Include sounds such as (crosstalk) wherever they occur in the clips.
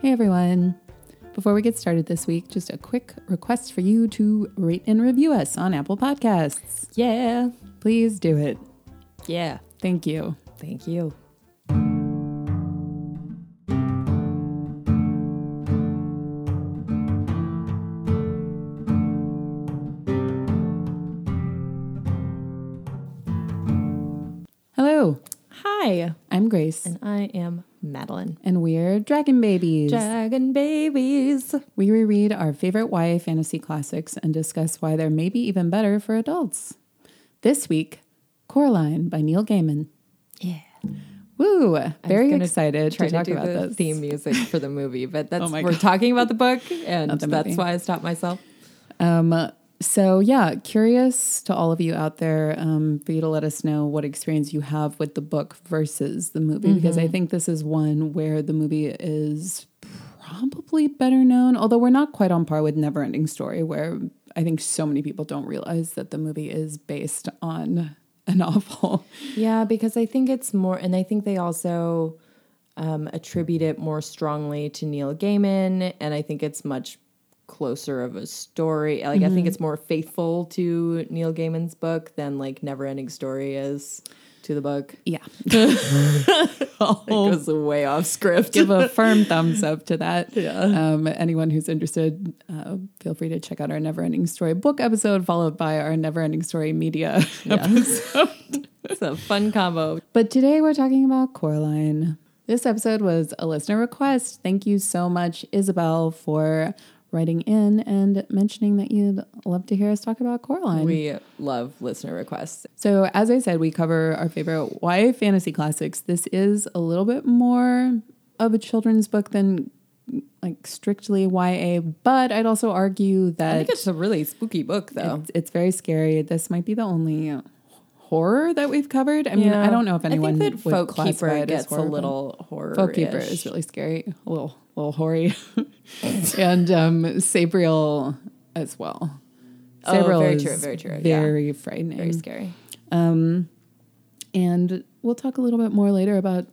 Hey everyone. Before we get started this week, just a quick request for you to rate and review us on Apple Podcasts. Yeah. Please do it. Yeah. Thank you. Thank you. And I am Madeline. and we're Dragon Babies. Dragon babies. we reread our favorite YA fantasy classics and discuss why they're maybe even better for adults. This week, Coraline by Neil Gaiman. Yeah. Woo! Very excited to to, talk do about the this. theme music for the movie, but (laughs) that's Oh we're God. talking about the book, and the that's why I stopped myself. Um, so yeah, curious to all of you out there um, for you to let us know what experience you have with the book versus the movie, because I think this is one where the movie is probably better known, although we're not quite on par with Neverending Story, where I think so many people don't realize that the movie is based on a novel. (laughs) Yeah, because I think it's more, and I think they also um, attribute it more strongly to Neil Gaiman, and I think it's much closer of a story. Like, I think it's more faithful to Neil Gaiman's book than like Neverending Story is to the book. Yeah, (laughs) (laughs) It goes way off script. give a (laughs) firm thumbs up to that. Yeah. Um, anyone who's interested, uh, feel free to check out our Neverending Story book episode, followed by our Neverending Story media episode. it's a fun combo. But today we're talking about Coraline. This episode was a listener request. Thank you so much, Isabel, for writing in and mentioning that you'd love to hear us talk about Coraline. We love listener requests. So, as I said, we cover our favorite YA fantasy classics. This is a little bit more of a children's book than like strictly YA, but I'd also argue that I think it's a really spooky book, though. it's, it's very scary. This might be the only horror that we've covered. I mean, I don't know if anyone I think that would Folk Keeper gets horror, a little horror. Folk Keeper is really scary, a little, little hoary, (laughs) and um, Sabriel as well. Oh, very true, very true, yeah. very frightening. very scary. Um, and we'll talk a little bit more later about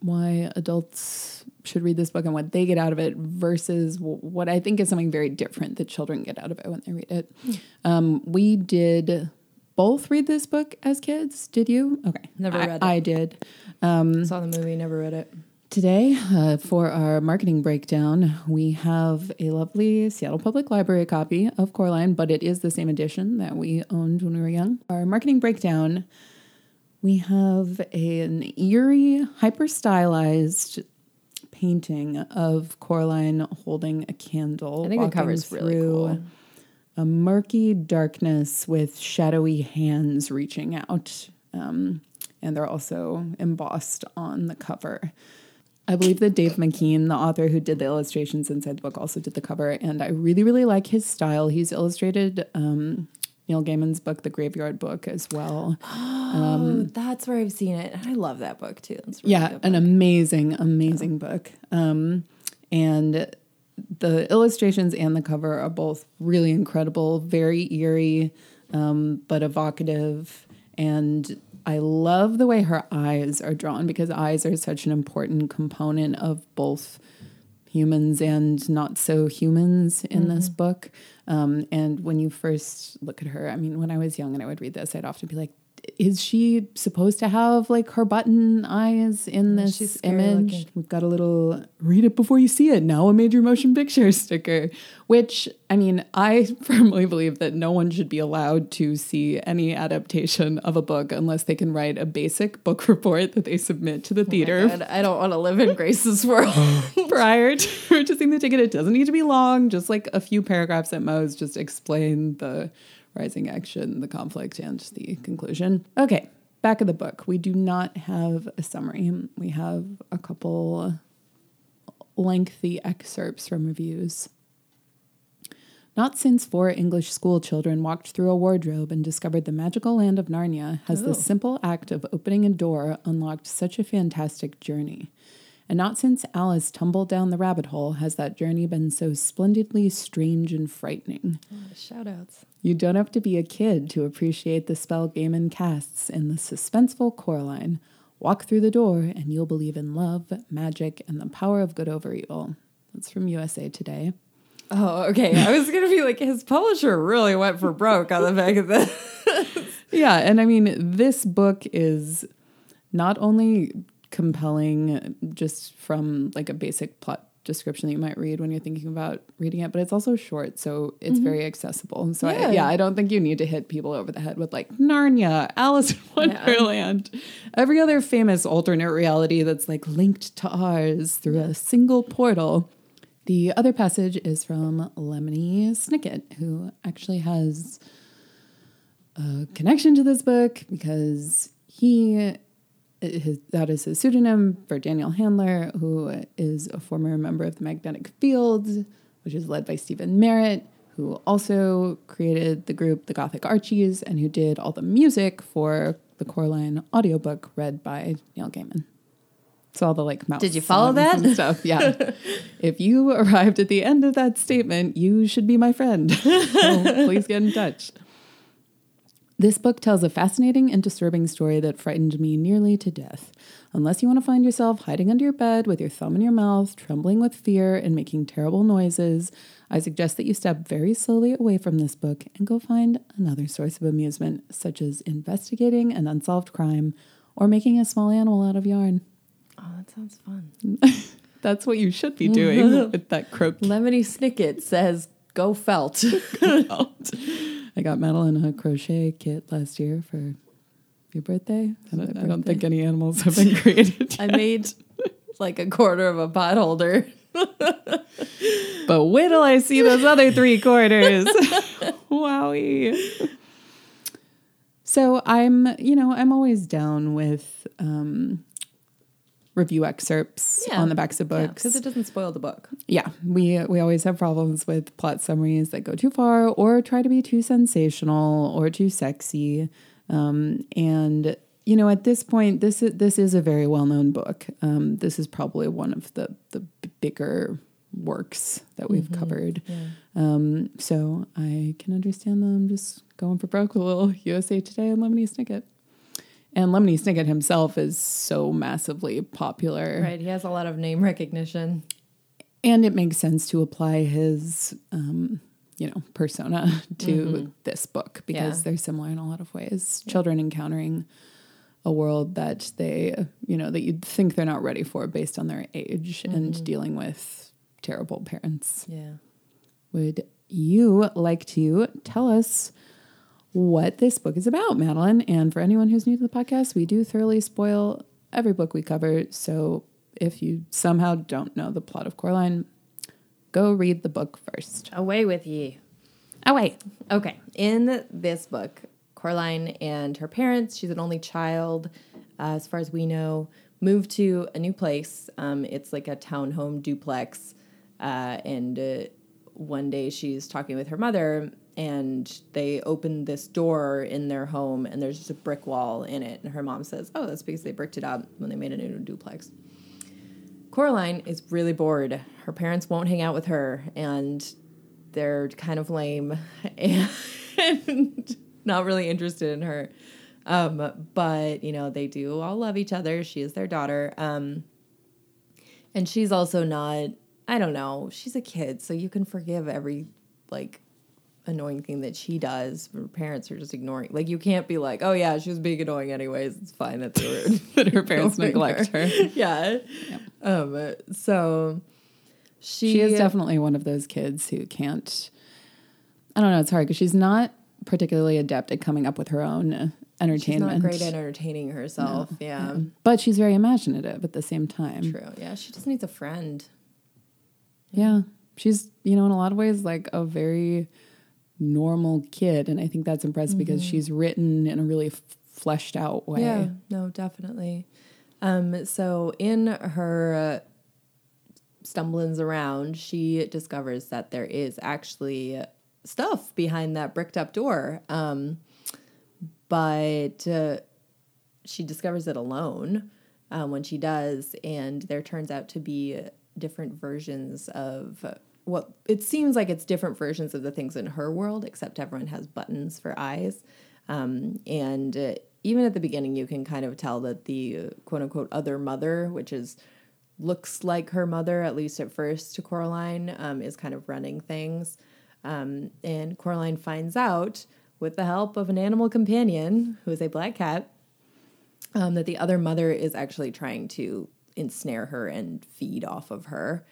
why adults should read this book and what they get out of it versus w- what I think is something very different that children get out of it when they read it. Um, we did both read this book as kids. Did you? Okay. Never I, read it. I did. Um, Saw the movie, never read it. Today, uh, for our marketing breakdown, we have a lovely Seattle Public Library copy of Coraline, but it is the same edition that we owned when we were young. Our marketing breakdown, we have a- an eerie, hyper stylized painting of Coraline holding a candle. I think the cover's really through cool. A murky darkness with shadowy hands reaching out. Um, and they're also embossed on the cover. I believe that Dave McKean, the author who did the illustrations inside the book, also did the cover. And I really, really like his style. He's illustrated um, Neil Gaiman's book, The Graveyard Book, as well. Oh, (gasps) that's where I've seen it. I love that book too. Really yeah, an amazing, amazing book. Um, and the illustrations and the cover are both really incredible, very eerie, um, but evocative. And I love the way her eyes are drawn because eyes are such an important component of both humans and not so humans in this book. Um, and when you first look at her, I mean, when I was young and I would read this, I'd often be like, is she supposed to have like her button eyes in oh, this she's image? looking. We've got a little read it before you see it. Now a major motion picture (laughs) sticker, which I mean, I (laughs) firmly believe that no one should be allowed to see any adaptation of a book unless they can write a basic book (laughs) report that they submit to the oh theater God, I don't want to live in Grace's world. prior to purchasing the ticket. It doesn't need to be long, just like a few paragraphs at most. Just explain the rising action, the conflict, and the conclusion. Okay, back of the book. We do not have a summary. We have a couple lengthy excerpts from reviews. Not since four English school children walked through a wardrobe and discovered the magical land of Narnia has the oh. simple act of opening a door unlocked such a fantastic journey. And not since Alice tumbled down the rabbit hole has that journey been so splendidly strange and frightening. Shout outs. You don't have to be a kid to appreciate the spell Gaiman casts in the suspenseful Coraline. Walk through the door and you'll believe in love, magic, and the power of good over evil. That's from USA Today. Oh, okay. I was gonna be like, his publisher really went for broke on the back of this. (laughs) Yeah, and I mean, this book is not only compelling just from like a basic plot description that you might read when you're thinking about reading it, but it's also short, so it's mm-hmm. very accessible. So Yeah. I, yeah, I don't think you need to hit people over the head with like Narnia, Alice in Wonderland, every other famous alternate reality that's like linked to ours through a single portal. The other passage is from Lemony Snicket, who actually has a connection to this book because he his, that is his pseudonym for Daniel Handler, who is a former member of the Magnetic Fields, which is led by Stephin Merritt, who also created the group the Gothic Archies and who did all the music for the Coraline audiobook read by Neil Gaiman. So all the like mouse Did you follow that? stuff? Yeah. (laughs) if you arrived at the end of that statement, you should be my friend. (laughs) so please get in touch. This book tells a fascinating and disturbing story that frightened me nearly to death. Unless you want to find yourself hiding under your bed with your thumb in your mouth, trembling with fear, and making terrible noises, I suggest that you step very slowly away from this book and go find another source of amusement, such as investigating an unsolved crime or making a small animal out of yarn. Oh, that sounds fun. (laughs) That's what you should be doing (laughs) with that croak. Lemony Snicket says, "Go (laughs) felt." I got Madeline a crochet kit last year for your birthday. I don't, I don't think any animals have been created. (laughs) I made like a quarter of a pot holder. (laughs) But wait till I see those other three quarters. Wowie. So I'm, you know, I'm always down with um, review excerpts Yeah. on the backs of books. because it doesn't spoil the book. yeah, we we always have problems with plot summaries that go too far or try to be too sensational or too sexy. Um, and you know, at this point, this is this is a very well known book. Um, this is probably one of the the bigger works that we've covered. Um, so I can understand them just going for broke (laughs) a little USA Today and Lemony Snicket. And Lemony Snicket himself is so massively popular. Right, he has a lot of name recognition. and it makes sense to apply his um, you know persona (laughs) to this book because Yeah. they're similar in a lot of ways children encountering a world that they you know that you'd think they're not ready for based on their age and dealing with terrible parents Yeah. would you like to tell us what this book is about, Madeline? And for anyone who's new to the podcast, we do thoroughly spoil every book we cover. So if you somehow don't know the plot of Coraline, go read the book first. Away with ye. Oh, wait. Okay. In this book, Coraline and her parents, she's an only child, uh, as far as we know, moved to a new place. Um, it's like a townhome duplex. Uh, and uh, one day she's talking with her mother, and they open this door in their home, and there's just a brick wall in it. And her mom says, Oh, that's because they bricked it up when they made a new duplex. Coraline is really bored. Her parents won't hang out with her, and they're kind of lame (laughs) and not really interested in her. Um, but you know, they do all love each other. She is their daughter. Um, and she's also not, I don't know, she's a kid, so you can forgive every like annoying thing that she does. Her parents are just ignoring. Like you can't be like, oh yeah, she was being annoying anyways. It's fine that they were (laughs) That her parents neglect her. (laughs) yeah. Um. So she, She is definitely one of those kids who can't. I don't know. It's hard because she's not particularly adept at coming up with her own uh, she's entertainment. not great at entertaining herself. yeah. but she's very imaginative at the same time. True. Yeah. She just needs a friend. Yeah. She's, you know, in a lot of ways, like a very normal kid. And I think that's impressive because she's written in a really f- fleshed out way. Yeah. No, definitely. Um. So in her uh, stumblings around, she discovers that there is actually stuff behind that bricked up door. Um. But uh, she discovers it alone um, when she does, and there turns out to be different versions of what it seems like it's different versions of the things in her world, except everyone has buttons for eyes. Um, and uh, even at the beginning, you can kind of tell that the uh, quote unquote other mother, which is looks like her mother, at least at first, to Coraline, um, is kind of running things. Um, and Coraline finds out, with the help of an animal companion who is a black cat, um, that the other mother is actually trying to ensnare her and feed off of her.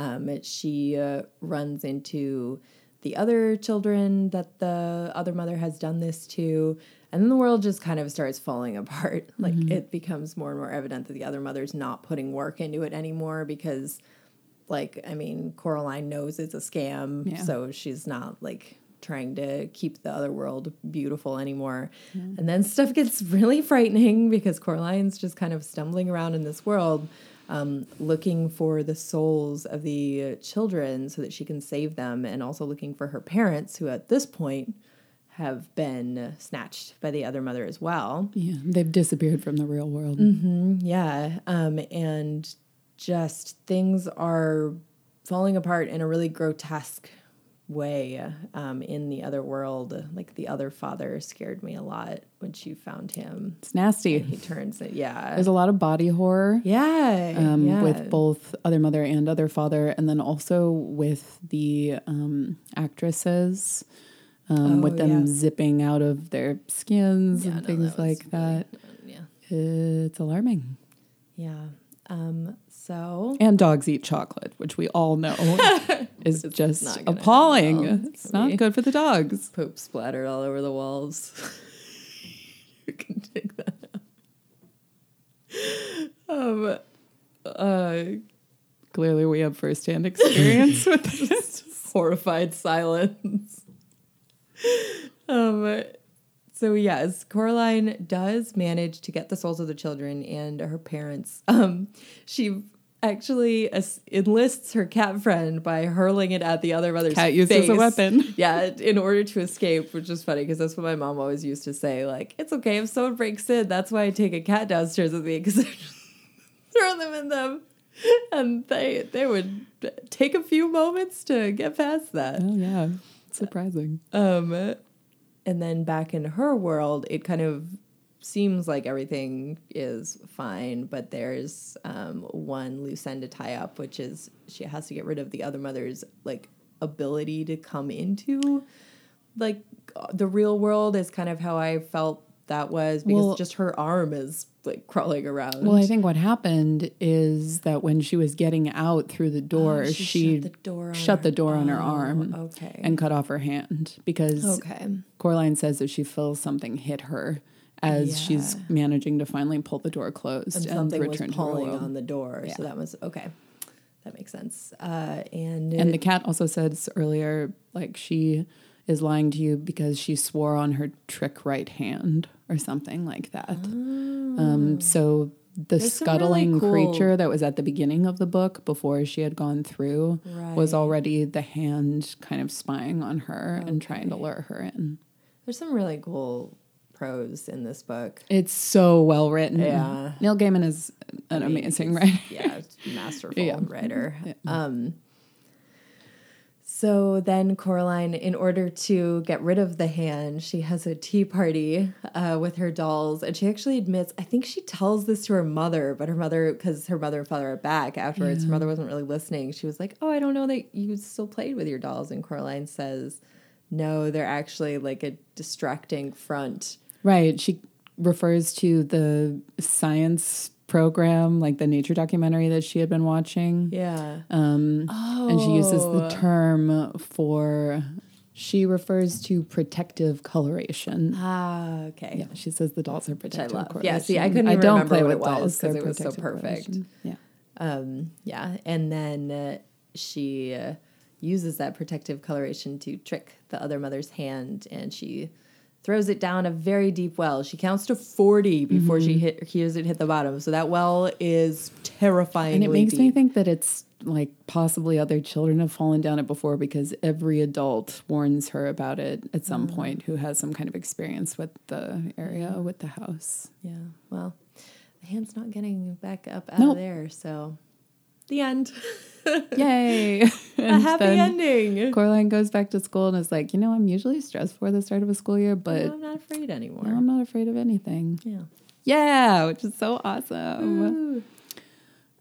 Um, she uh, runs into the other children that the other mother has done this to. And then the world just kind of starts falling (laughs) apart. Like it becomes more and more evident that the other mother's not putting work into it anymore because, like, I mean, Coraline knows it's a scam. Yeah. So she's not like trying to keep the other world beautiful anymore. And then stuff gets really frightening because Coraline's just kind of stumbling around in this world. Um, looking for the souls of the children so that she can save them, and also looking for her parents, who at this point have been snatched by the other mother as well. Yeah, they've disappeared from the real world. Yeah, um, and just things are falling apart in a really grotesque way um, in the other world. Like the other father scared me a lot when she found him. It's nasty. He turns it, yeah, There's a lot of body horror. yeah, um, yeah. with both other mother and other father, and then also with the um, actresses, um, with Oh, them yeah. zipping out of their skins Yeah, and no, things that like that. yeah, It's alarming. yeah. Um, so And dogs eat chocolate, which we all know (laughs) is just appalling. well It's for not good for the dogs. poop splattered all over the walls. (laughs) you can take that out. Um, uh, Clearly, we have firsthand experience with (laughs) this. horrified silence. um, so yes, Coraline does manage to get the souls of the children and her parents. (laughs) Um, she actually enlists her cat friend by hurling it at the other mother's Cat used as a weapon. (laughs) Yeah, in order to escape, which is funny because that's what my mom always used to say. Like, it's okay if someone breaks in. That's why I take a cat downstairs with me because (laughs) throw them in them, and they they would take a few moments to get past that. Oh yeah, surprising. Um, and then back in her world, it kind of seems like everything is fine, but there's um, one loose end to tie up, which is she has to get rid of the other mother's like ability to come into like the real world. Is kind of how I felt that was because Well- just her arm is like crawling around. Well, I think what happened is that when she was getting out through the door, Oh, she, she shut the door on shut her- the door on her Oh, arm okay. and cut off her hand because okay. Coraline says that she feels something hit her as she's managing to finally pull the door closed and and, something was return to her pulling on the door. So that was okay. That makes sense. Uh, and And the cat also says earlier, like she is lying to you because she swore on her trick right hand or something like that. Um, so the Oh. There's some really scuttling cool- creature that was at the beginning of the book before she had gone through was already the hand kind of spying on her and trying to lure her in. there's some really cool prose in this book. It's so well written. Yeah. Neil Gaiman is an I mean, amazing writer. Yeah, (laughs) masterful Yeah. writer. Um, so then Coraline, in order to get rid of the hand, she has a tea party uh, with her dolls, and she actually admits. I think she tells this to her mother, but her mother, because her mother and father are back afterwards, her mother wasn't really listening. She was like, "Oh, I don't know that you still played with your dolls," and Coraline says, "No, they're actually like a distracting front." Right. She refers to the science program, like the nature documentary that she had been watching. Yeah. Um, Oh. And she uses the term for, she refers to protective coloration. Ah, okay. Yeah, she says the dolls are Which I protective love. Yeah, see, I couldn't I don't remember play what with dolls 'cause they're it was so perfect. Yeah. Um, yeah, and then uh, she uh, uses that protective coloration to trick the other mother's hand, and she throws it down a very deep well. She counts to forty before Mm-hmm. she hit hears it hit the bottom. So that well is terrifying. And it makes me think that it's like possibly other children have fallen down it before because every adult warns her about it at some Mm. point who has some kind of experience with the area, with the house. Yeah. Well, the hand's not getting back up out Nope. of there. So the end. (laughs) Yay! (laughs) a happy ending. Coraline goes back to school and is like, you know, I'm usually stressed for the start of a school year, but No, I'm not afraid anymore. now I'm not afraid of anything. yeah. Yeah, which is so awesome. Ooh.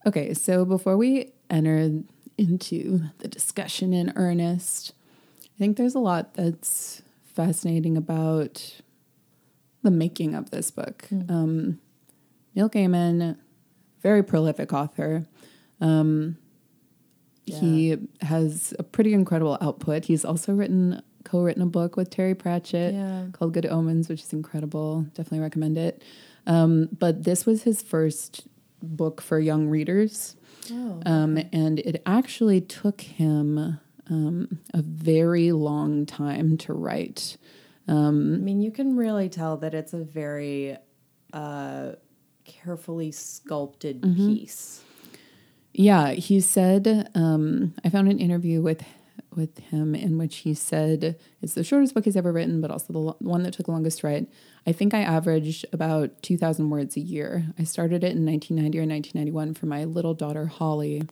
Okay, so before we enter into the discussion in earnest, I think there's a lot that's fascinating about the making of this book. Um, Neil Gaiman, very prolific author. Um, He has a pretty incredible output. He's also written, co-written a book with Terry Pratchett Yeah. called Good Omens, which is incredible. Definitely recommend it. Um, but this was his first book for young readers. Oh. Um, and it actually took him um, a very long time to write. I mean, you can really tell that it's a very uh, carefully sculpted Mm-hmm. piece. Yeah, he said. Um, I found an interview with with him in which he said it's the shortest book he's ever written, but also the lo- one that took the longest to write. I think I averaged about two thousand words a year. I started it in nineteen ninety or nineteen ninety one for my little daughter Holly,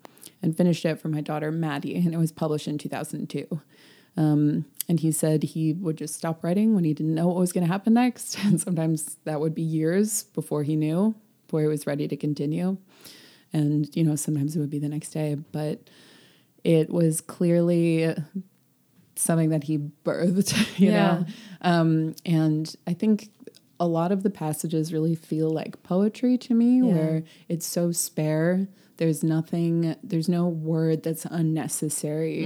and finished it for my daughter Maddie, and it was published in two thousand two. Um, and he said he would just stop writing when he didn't know what was going to happen next, (laughs) and sometimes that would be years before he knew, before he was ready to continue and you know sometimes it would be the next day but it was clearly something that he birthed (laughs) you Yeah. know um, and i think a lot of the passages really feel like poetry to me Yeah. where it's so spare there's nothing there's no word that's unnecessary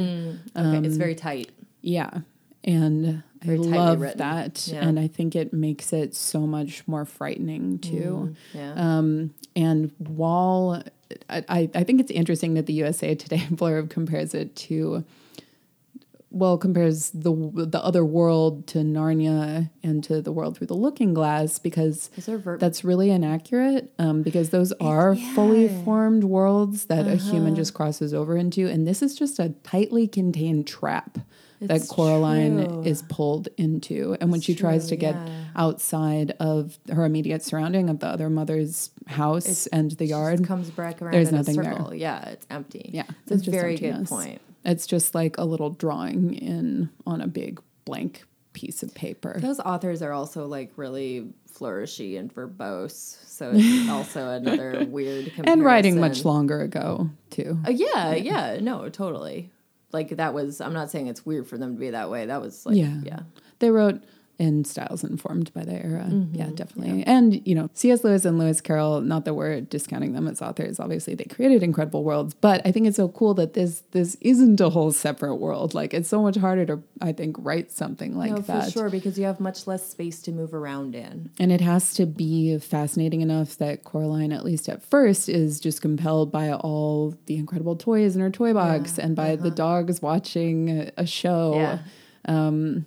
Okay, it's very tight. yeah. And I Very tightly love written. that. Yeah. And I think it makes it so much more frightening too. Yeah. Um, and while I, I I think it's interesting that the USA Today (laughs) blurb compares it to, well, compares the the other world to Narnia and to the world through the Looking Glass because ver- that's really inaccurate um, because those are fully formed worlds that a human Uh-huh. just crosses over into, and this is just a tightly contained trap that It's Coraline true. is pulled into. And when she tries to get yeah. outside of her immediate surrounding of the other mother's house and the yard, just comes back around There's in nothing a there. circle. Yeah, it's empty. Yeah, it's, it's a very good point. it's just like a little drawing in on a big blank piece of paper. Those authors are also like really flourishy and verbose, so it's (laughs) also another weird comparison. And writing much longer ago too. Uh, yeah, yeah, no, totally. Like that was. I'm not saying it's weird for them to be that way. That was like, Yeah. yeah, They wrote in styles informed by the era. Mm-hmm. Yeah, definitely. And, you know, C.S. Lewis and Lewis Carroll, not that we're discounting them as authors, obviously they created incredible worlds, but I think it's so cool that this this isn't a whole separate world. Like it's so much harder to I think write something like no, that. for sure, because you have much less space to move around in. And it has to be fascinating enough that Coraline, at least at first, is just compelled by all the incredible toys in her toy box and by the dogs watching a show. Yeah.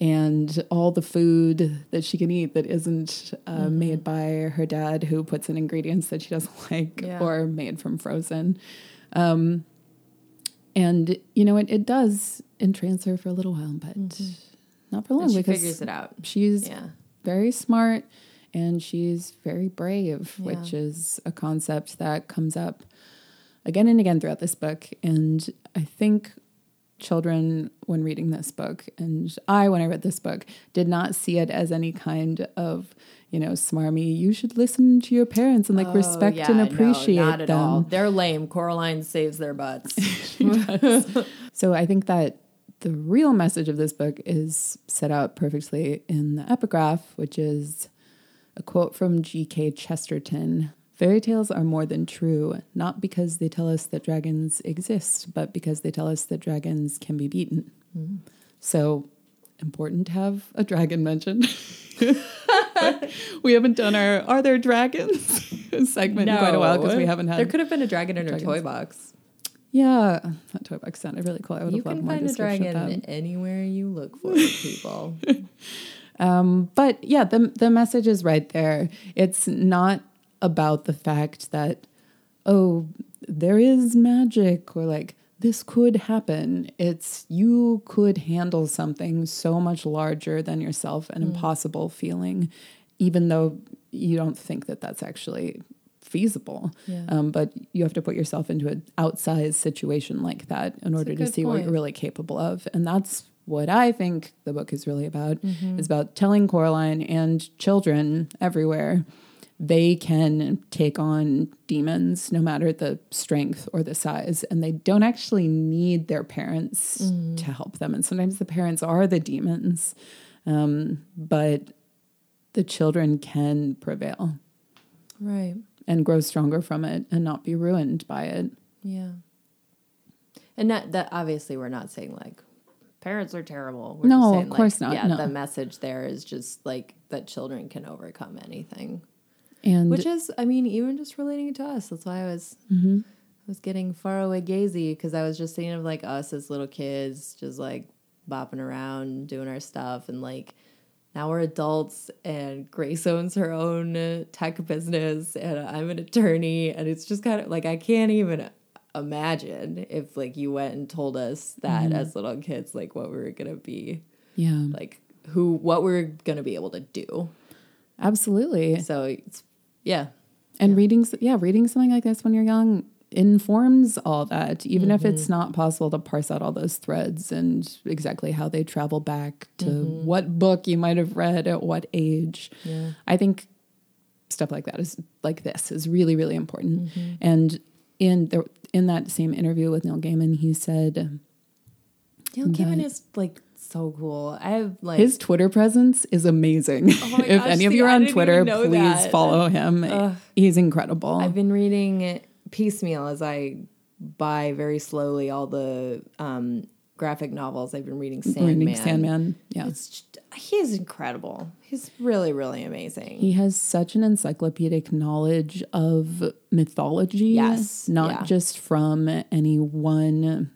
And all the food that she can eat that isn't uh, made by her dad, who puts in ingredients that she doesn't (laughs) like Yeah. or made from frozen. Um, and you know, it, it does entrance her for a little while, but not for long And she because figures it out. she's Yeah. very smart and she's very brave, Yeah. which is a concept that comes up again and again throughout this book. And I think children, when reading this book, and I, when I read this book, did not see it as any kind of, you know, smarmy, you should listen to your parents and like oh, respect Oh, and appreciate no, not at them. all. They're lame. Coraline saves their butts. (laughs) So I think that the real message of this book is set out perfectly in the epigraph, which is a quote from G.K. Chesterton. Fairy tales are more than true, not because they tell us that dragons exist, but because they tell us that dragons can be beaten. So important to have a dragon mentioned. (laughs) we haven't done our Are There Dragons (laughs) segment in quite a while because we haven't had. There could have been a dragon in her dragons. toy box. yeah, that toy box sounded really cool. I would You have loved can more find a description of that. dragon anywhere you look for people. (laughs) Um, but yeah, the the message is right there. It's not about the fact that oh, there is magic or like this could happen. It's you could handle something so much larger than yourself, an impossible feeling, even though you don't think that that's actually feasible. Yeah. Um, but you have to put yourself into an outsized situation like that in order to see what you're really capable of. And that's what I think the book is really about. Is about telling Coraline and children everywhere they can take on demons no matter the strength or the size and they don't actually need their parents to help them and sometimes the parents are the demons um, but the children can prevail Right. and grow stronger from it and not be ruined by it Yeah. And that that obviously we're not saying like parents are terrible. We're No, just saying, of course like, not, Yeah, no. the message there is just like that children can overcome anything. And Which is, I mean, even just relating it to us. That's why I was Mm-hmm. I was getting far away gazy because I was just thinking of like us as little kids, just like bopping around, doing our stuff, and like now we're adults, and Grace owns her own tech business, and I'm an attorney, and it's just kind of like I can't even imagine if like you went and told us that Mm-hmm. as little kids, like what we were gonna be, yeah like who, what we we're gonna be able to do. absolutely So it's yeah, And reading, yeah, reading something like this when you're young informs all that, even if Mm-hmm. it's not possible to parse out all those threads and exactly how they travel back to Mm-hmm. what book you might have read at what age. Yeah. I think stuff like that is like this is really, really important. Mm-hmm. And in the in that same interview with Neil Gaiman, he said Neil Gaiman is like so cool. I have like his Twitter presence is amazing. Oh (laughs) if gosh, any of you are on Twitter, please that. follow him. He's incredible. I've been reading piecemeal as I buy very slowly all the um, graphic novels. I've been reading Sandman. Reading Sandman. Yeah. It's incredible. He's really really amazing. He has such an encyclopedic knowledge of mythology. Yes, Not yeah. just from any one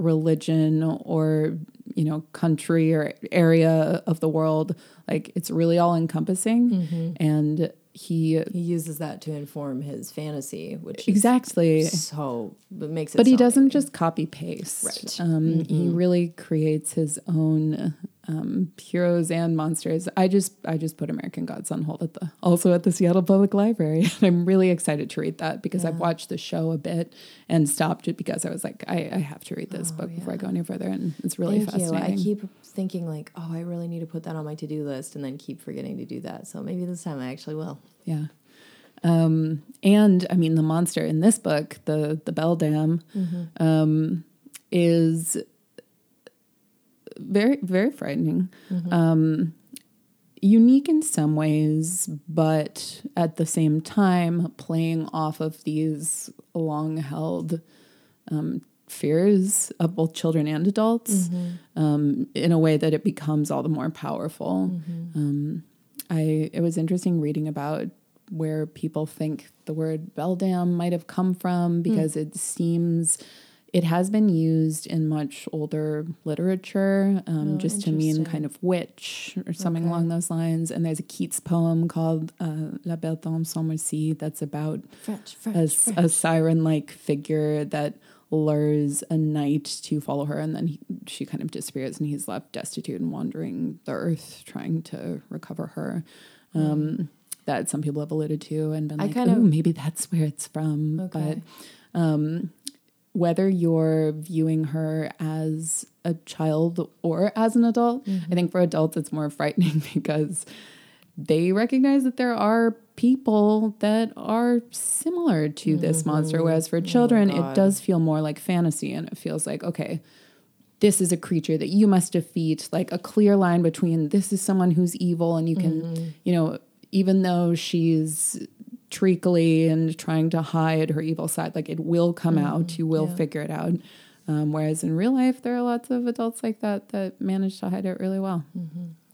religion or, you know, country or area of the world. Like it's really all encompassing. Mm-hmm. And he he uses that to inform his fantasy, which exactly so it makes it. but he doesn't just copy paste. Right. Mm-hmm. Um, He really creates his own um, heroes and monsters. I just I just put American Gods on hold at the also at the Seattle Public Library. (laughs) and I'm really excited to read that because I've watched the show a bit and stopped it because I was like I, I have to read this book before I go any further, and it's really Oh, Thank you. I keep thinking like, oh, I really need to put that on my to do list, and then keep forgetting to do that. So maybe this time I actually will. Yeah. Um, and I mean, the monster in this book, the the Beldam, um, is very very frightening. Um, unique in some ways, but at the same time, playing off of these long held um, fears of both children and adults um, in a way that it becomes all the more powerful. Um, I it was interesting reading about where people think the word beldam might have come from because it seems it has been used in much older literature um, Oh, just to mean kind of witch or something Okay. along those lines. And there's a Keats poem called uh, La Belle Dame sans merci that's about French, a, a siren like figure that lures a knight to follow her and then he, she kind of disappears and he's left destitute and wandering the earth trying to recover her um, that some people have alluded to and been Hmm. I like kind oh of- maybe that's where it's from Okay. but um, whether you're viewing her as a child or as an adult Mm-hmm. i think for adults it's more (laughs) frightening because they recognize that there are people that are similar to this monster. Whereas for children, it Mm-hmm. Oh God. does feel more like fantasy and it feels like, okay, this is a creature that you must defeat, like a clear line between this is someone who's evil and you can, Mm-hmm. you know, even though she's treacly and trying to hide her evil side, like it will come out, you will Mm-hmm. Yeah. figure it out. Um, whereas in real life, there are lots of adults like that that manage to hide it really well.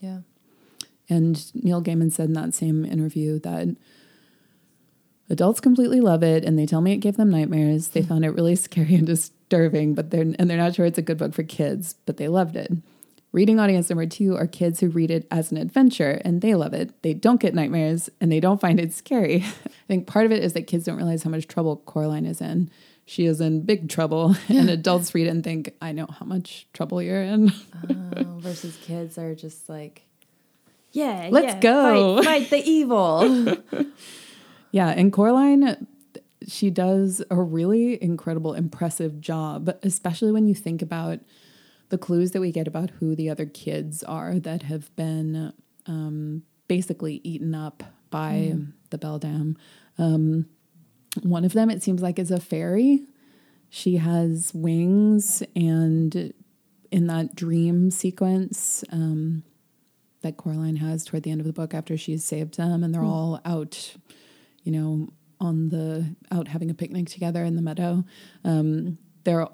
Yeah. And Neil Gaiman said in that same interview that adults completely love it and they tell me it gave them nightmares. They found it really (laughs) scary and disturbing, but they're and they're not sure it's a good book for kids, but they loved it. Reading audience number two are kids who read it as an adventure and they love it. They don't get nightmares and they don't find it scary. (laughs) I think part of it is that kids don't realize how much trouble Coraline is in. She is in big trouble, (laughs) and adults read it and think, I know how much trouble you're in. (laughs) Oh, versus kids are just like, yeah, Let's yeah, go. fight, fight the evil. Yeah, and Coraline, she does a really incredible, impressive job, especially when you think about the clues that we get about who the other kids are that have been um, basically eaten up by the Beldam. Um, one of them, it seems like, is a fairy. She has wings, and in that dream sequence um, that Coraline has toward the end of the book, after she's saved them, and they're all out, you know, on the out having a picnic together in the meadow. Um, they're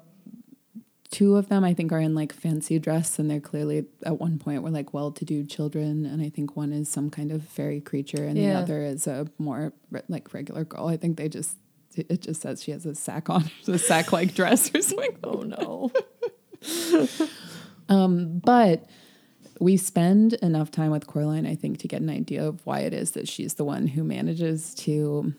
two of them I think are in like fancy dress and they're clearly at one point were like well-to-do children and I think one is some kind of fairy creature and the other is a more re- like regular girl. I think they just it just says she has a sack on, (laughs) a sack like dress or something. Oh no. (laughs) Um, but we spend enough time with Coraline, I think, to get an idea of why it is that she's the one who manages to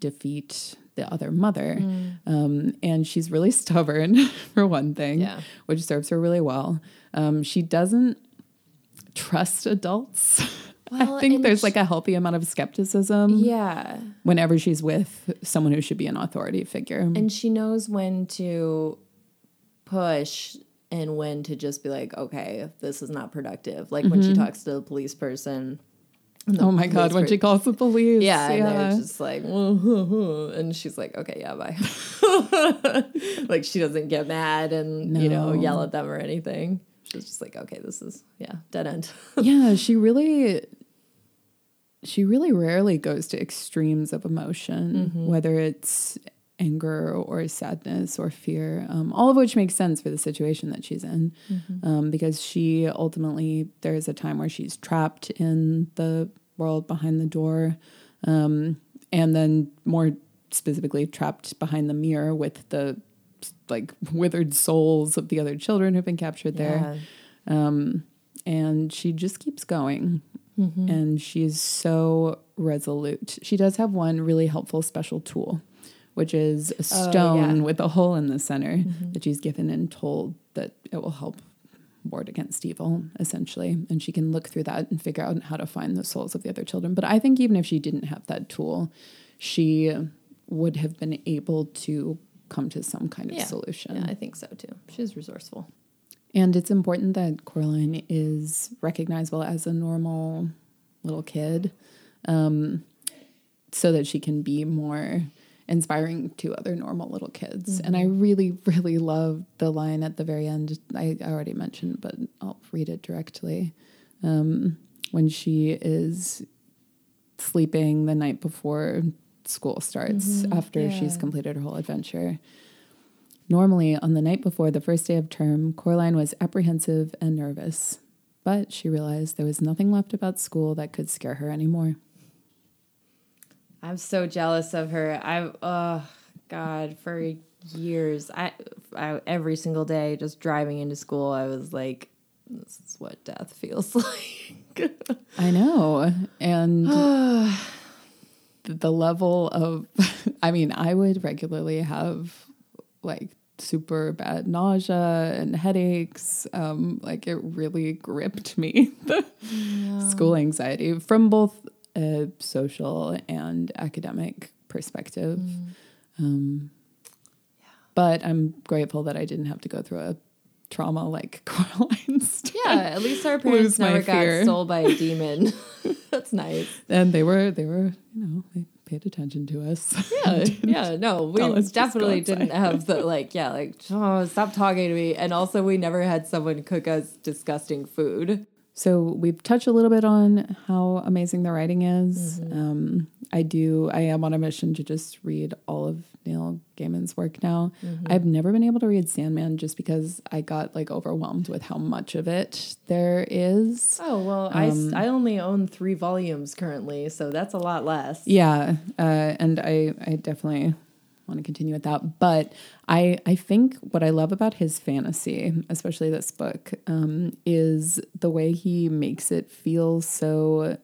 defeat the other mother. Mm. Um, and she's really (laughs) stubborn, for one thing, Yeah. which serves her really well. Um, she doesn't trust adults. (laughs) Well, I think there's like a healthy amount of skepticism Yeah. whenever she's with someone who should be an authority figure. And she knows when to push and when to just be like, okay, this is not productive. Like when she talks to the police person. (laughs) oh my God, when she calls the police. Yeah, and they're just like, and she's like, okay, yeah, bye. (laughs) like she doesn't get mad and you know yell at them or anything. She's just like, okay, this is yeah, dead end. (laughs) yeah, she really she really rarely goes to extremes of emotion, mm-hmm. whether it's anger or sadness or fear, um, all of which makes sense for the situation that she's in, um, because she ultimately there is a time where she's trapped in the world behind the door, um, and then more specifically trapped behind the mirror with the like withered souls of the other children who've been captured there. And she just keeps going. And she's so resolute. She does have one really helpful special tool which is a stone yeah. with a hole in the center that she's given and told that it will help ward against evil essentially and she can look through that and figure out how to find the souls of the other children but i think even if she didn't have that tool she would have been able to come to some kind of Yeah. solution Yeah, I think so too. She's resourceful. and it's important that Coraline is recognizable as a normal little kid um, so that she can be more inspiring to other normal little kids. And I really, really love the line at the very end. I, I already mentioned, but I'll read it directly. Um, when she is sleeping the night before school starts, after she's completed her whole adventure. Normally, on the night before the first day of term, Coraline was apprehensive and nervous, but she realized there was nothing left about school that could scare her anymore. I'm so jealous of her. I oh god, for years, I, I every single day just driving into school, I was like, this is what death feels (laughs) like. (laughs) I know. And (sighs) the level of, (laughs) I mean, I would regularly have like super bad nausea and headaches. Um, like it really gripped me, the school anxiety from both a social and academic perspective. Um, but I'm grateful that I didn't have to go through a trauma like (laughs) Coraline's. yeah, at least our parents never got fear. sold by a demon. (laughs) That's nice. and they were they were you know they paid attention to us (laughs) Yeah, yeah, no, we tell us just go definitely didn't have the like, yeah, like oh, stop talking to me. And also, we never had someone cook us disgusting food. So we've touched a little bit on how amazing the writing is. Um, i do i am on a mission to just read all of neil gaiman's work now. I've never been able to read sandman just because i got like overwhelmed with how much of it there is. Oh well, I I only own three volumes currently, so that's a lot less. Yeah, uh, and I I definitely want to continue with that. But I I think what I love about his fantasy, especially this book, um, is the way he makes it feel so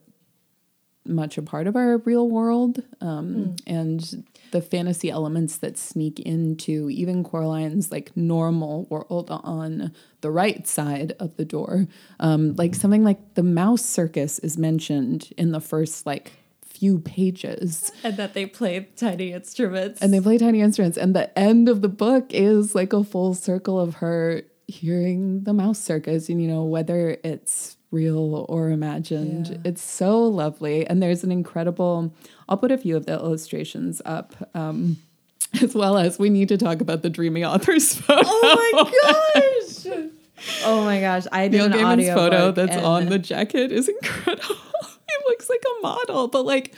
much a part of our real world, um, and the fantasy elements that sneak into even Coraline's like normal world on the right side of the door. Um, like something like the mouse circus is mentioned in the first like few pages And that they play tiny instruments. and they play tiny instruments and the end of the book is like a full circle of her hearing the mouse circus and you know whether it's real or imagined. Yeah. It's so lovely. And there's an incredible, I'll put a few of the illustrations up. Um, (laughs) as well as we need to talk about the dreamy authors (laughs) photo. Oh my gosh! (laughs) oh my gosh! I did Neil an Gaiman's photo that's and on the jacket is incredible. (laughs) looks like a model, but like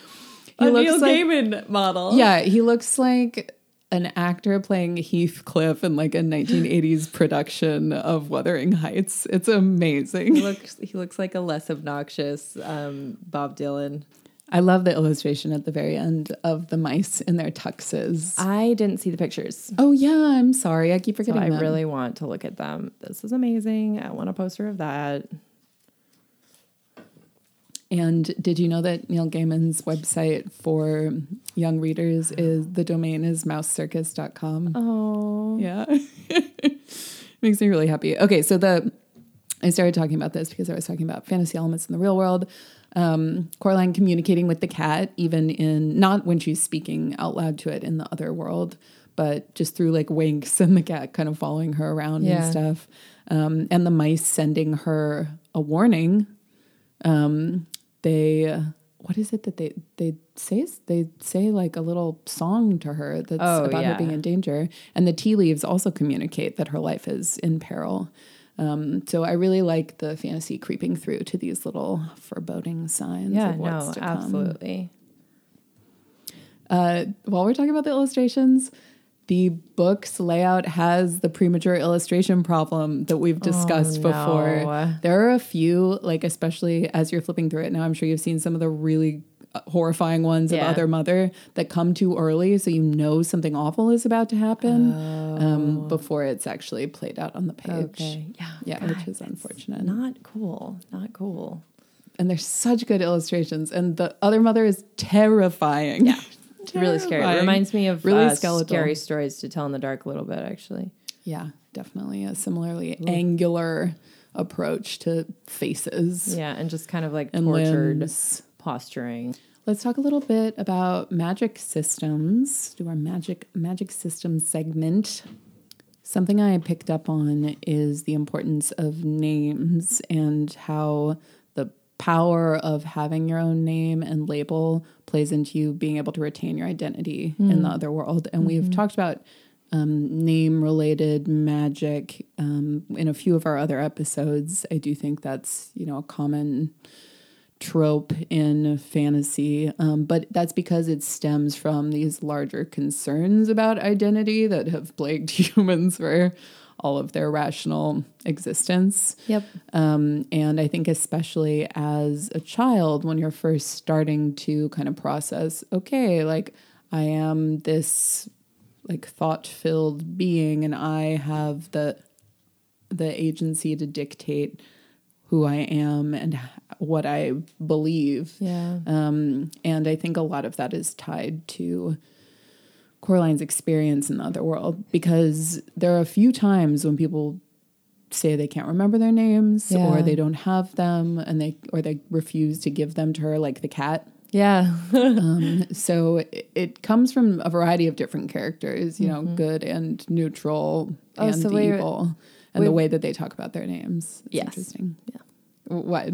he a looks Neil like Gaiman model. yeah, he looks like an actor playing Heathcliff in like a 1980s (laughs) production of Wuthering Heights. It's amazing. he looks he looks like a less obnoxious um, Bob Dylan. I love the illustration at the very end of the mice in their tuxes. I didn't see the pictures. oh yeah, I'm sorry. I keep So forgetting. I them. really want to look at them. This is amazing. I want a poster of that. And did you know that Neil Gaiman's website for young readers is the domain is mousecircus.com? Oh, Yeah. (laughs) Makes me really happy. Okay, so the I started talking about this because I was talking about fantasy elements in the real world. Um, Coraline communicating with the cat, even in not when she's speaking out loud to it in the other world, but just through like winks (laughs) and the cat kind of following her around Yeah. and stuff. Um, and the mice sending her a warning. Um, they what is it that they they say they say like a little song to her that's Oh, about her being in danger and the tea leaves also communicate that her life is in peril um, so i really like the fantasy creeping through to these little foreboding signs yeah, of what's no, to come. absolutely. Uh, while we're talking about the illustrations the book's layout has the premature illustration problem that we've discussed Oh, no. before. There are a few, like especially as you're flipping through it now, I'm sure you've seen some of the really uh, horrifying ones Yeah. of Other Mother that come too early, so you know something awful is about to happen um, before it's actually played out on the page. Oh. Okay. Yeah. Yeah, God, which is unfortunate. Not cool. Not cool. and they're such good illustrations, and the Other Mother is terrifying. Yeah. (laughs) It's really scary. It reminds me of Really uh, skeletal. scary stories to tell in the dark a little bit, actually. Yeah, definitely a similarly angular approach to faces Yeah, and just kind of like and tortured limbs. posturing. Let's talk a little bit about magic systems. Do our magic magic system segment. Something I picked up on is the importance of names and how power of having your own name and label plays into you being able to retain your identity in the other world. And we've talked about um, name related magic um, in a few of our other episodes. I do think that's, you know, a common trope in fantasy, um, but that's because it stems from these larger concerns about identity that have plagued (laughs) humans for all of their rational existence. Yep. Um, and I think, especially as a child, when you're first starting to kind of process, okay, like I am this like thought filled being and I have the the agency to dictate who I am and what I believe. Yeah. Um, and I think a lot of that is tied to Coraline's experience in the other world because there are a few times when people say they can't remember their names Yeah. or they don't have them and they or they refuse to give them to her like the cat. Yeah. (laughs) Um, so it, it comes from a variety of different characters, you know, good and neutral Mm-hmm. Oh, and so evil and the way that they talk about their names. It's Yes. interesting. Yeah. What?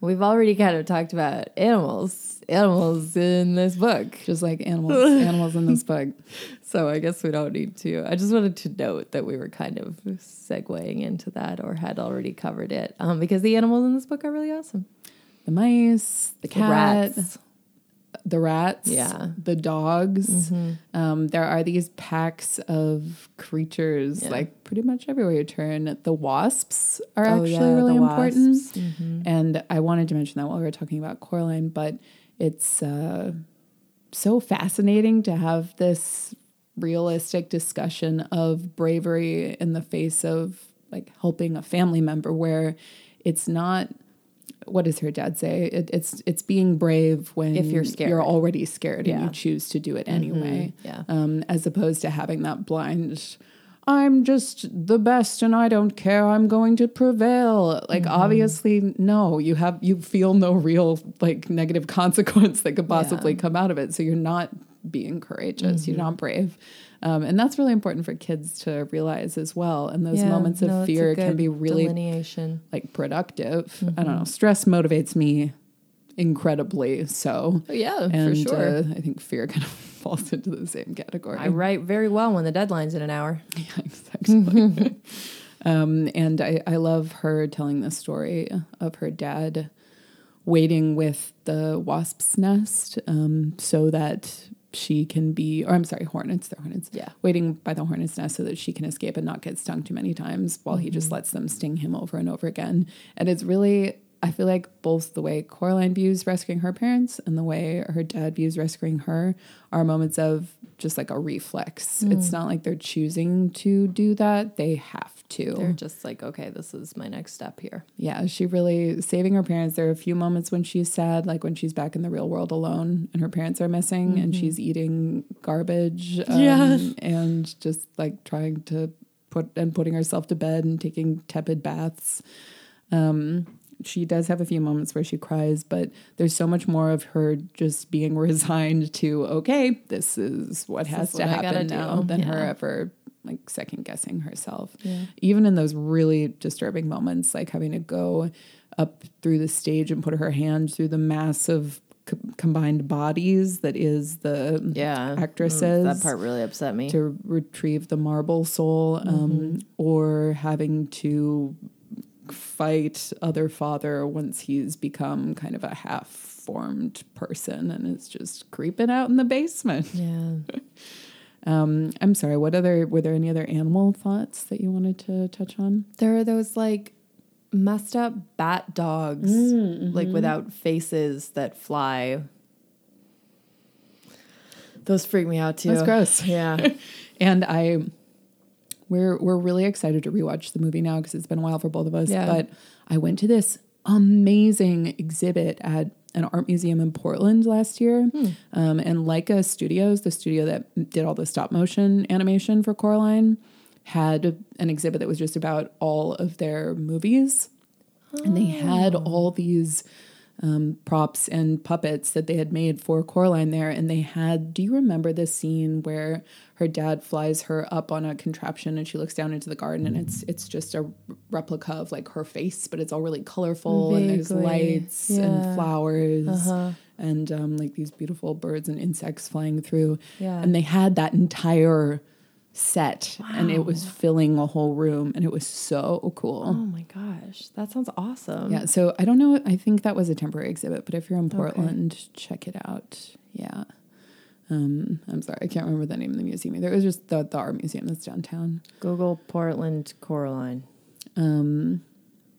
We've already kind of talked about animals, animals in this book. Just like animals, animals in this book. (laughs) So I guess we don't need to. I just wanted to note that we were kind of segueing into that or had already covered it um, because the animals in this book are really awesome. The mice, the The rats. The rats, Yeah. Mm-hmm. the dogs. Um, there are these packs of creatures, Yeah. like pretty much everywhere you turn. The wasps are Oh, actually yeah, really important. Mm-hmm. And I wanted to mention that while we were talking about Coraline, but it's uh, so fascinating to have this realistic discussion of bravery in the face of like helping a family member where it's not what does her dad say it, it's it's being brave when If you're scared. you're already scared and Yeah. Mm-hmm. you choose to do it anyway Yeah. um, as opposed to having that blind i'm just the best and i don't care i'm going to prevail like Mm-hmm. obviously no you have you feel no real like negative (laughs) consequence that could possibly Yeah. come out of it so you're not being courageous. You're not brave. Um, and that's really important for kids to realize as well. And those Yeah, moments of no, fear can be really delineation. like productive. I don't know. Stress motivates me incredibly so. Yeah, and for sure. uh, I think fear (laughs) kind of falls into the same category. I write very well when the deadline's in an hour. (laughs) Yeah, exactly. (laughs) um, and I, I love her telling the story of her dad waiting with the wasp's nest um, so that she can be, or I'm sorry, hornets, they're hornets. Yeah. Waiting by the hornet's nest so that she can escape and not get stung too many times while he just mm-hmm. lets them sting him over and over again. And it's really, I feel like both the way Coraline views rescuing her parents and the way her dad views rescuing her are moments of just like a reflex. It's mm. not like they're choosing to do that, they have to. They're just like, okay, this is my next step here. Yeah, she really saving her parents. There are a few moments when she's sad, like when she's back in the real world alone and her parents are missing and she's eating garbage. um, Yeah. And just like trying to put and putting herself to bed and taking tepid baths. Um, she does have a few moments where she cries, but there's so much more of her just being (laughs) resigned to, okay, this is what has is to what happen do. now, than her ever like second guessing herself Yeah. even in those really disturbing moments, like having to go up through the stage and put her hand through the mass of co- combined bodies that is the Yeah. actresses That part really upset me. to retrieve the marble soul, um, or having to fight other father once he's become kind of a half formed person and is just creeping out in the basement. Yeah. (laughs) Um, I'm sorry. What other were there any other animal thoughts that you wanted to touch on? There are those like messed up bat dogs, like without faces that fly. Those freak me out too. That's gross. Yeah. (laughs) And I, we're we're really excited to rewatch the movie now because it's been a while for both of us. Yeah. But I went to this amazing exhibit at an art museum in Portland last year, um, and Laika Studios, the studio that did all the stop motion animation for Coraline, had an exhibit that was just about all of their movies, and they had all these um, props and puppets that they had made for Coraline there. And they had, do you remember the scene where her dad flies her up on a contraption and she looks down into the garden and it's it's just a replica of like her face, but it's all really colorful and there's lights yeah. and flowers Uh-huh. and um, like these beautiful birds and insects flying through. Yeah. And they had that entire set and it was filling a whole room and it was so cool. Oh my gosh. That sounds awesome. Yeah, so I don't know. I think that was a temporary exhibit, but if you're in Portland, check it out. Yeah. Um, I'm sorry, I can't remember the name of the museum either. It was just the, the art museum that's downtown. Google Portland Coraline. Um,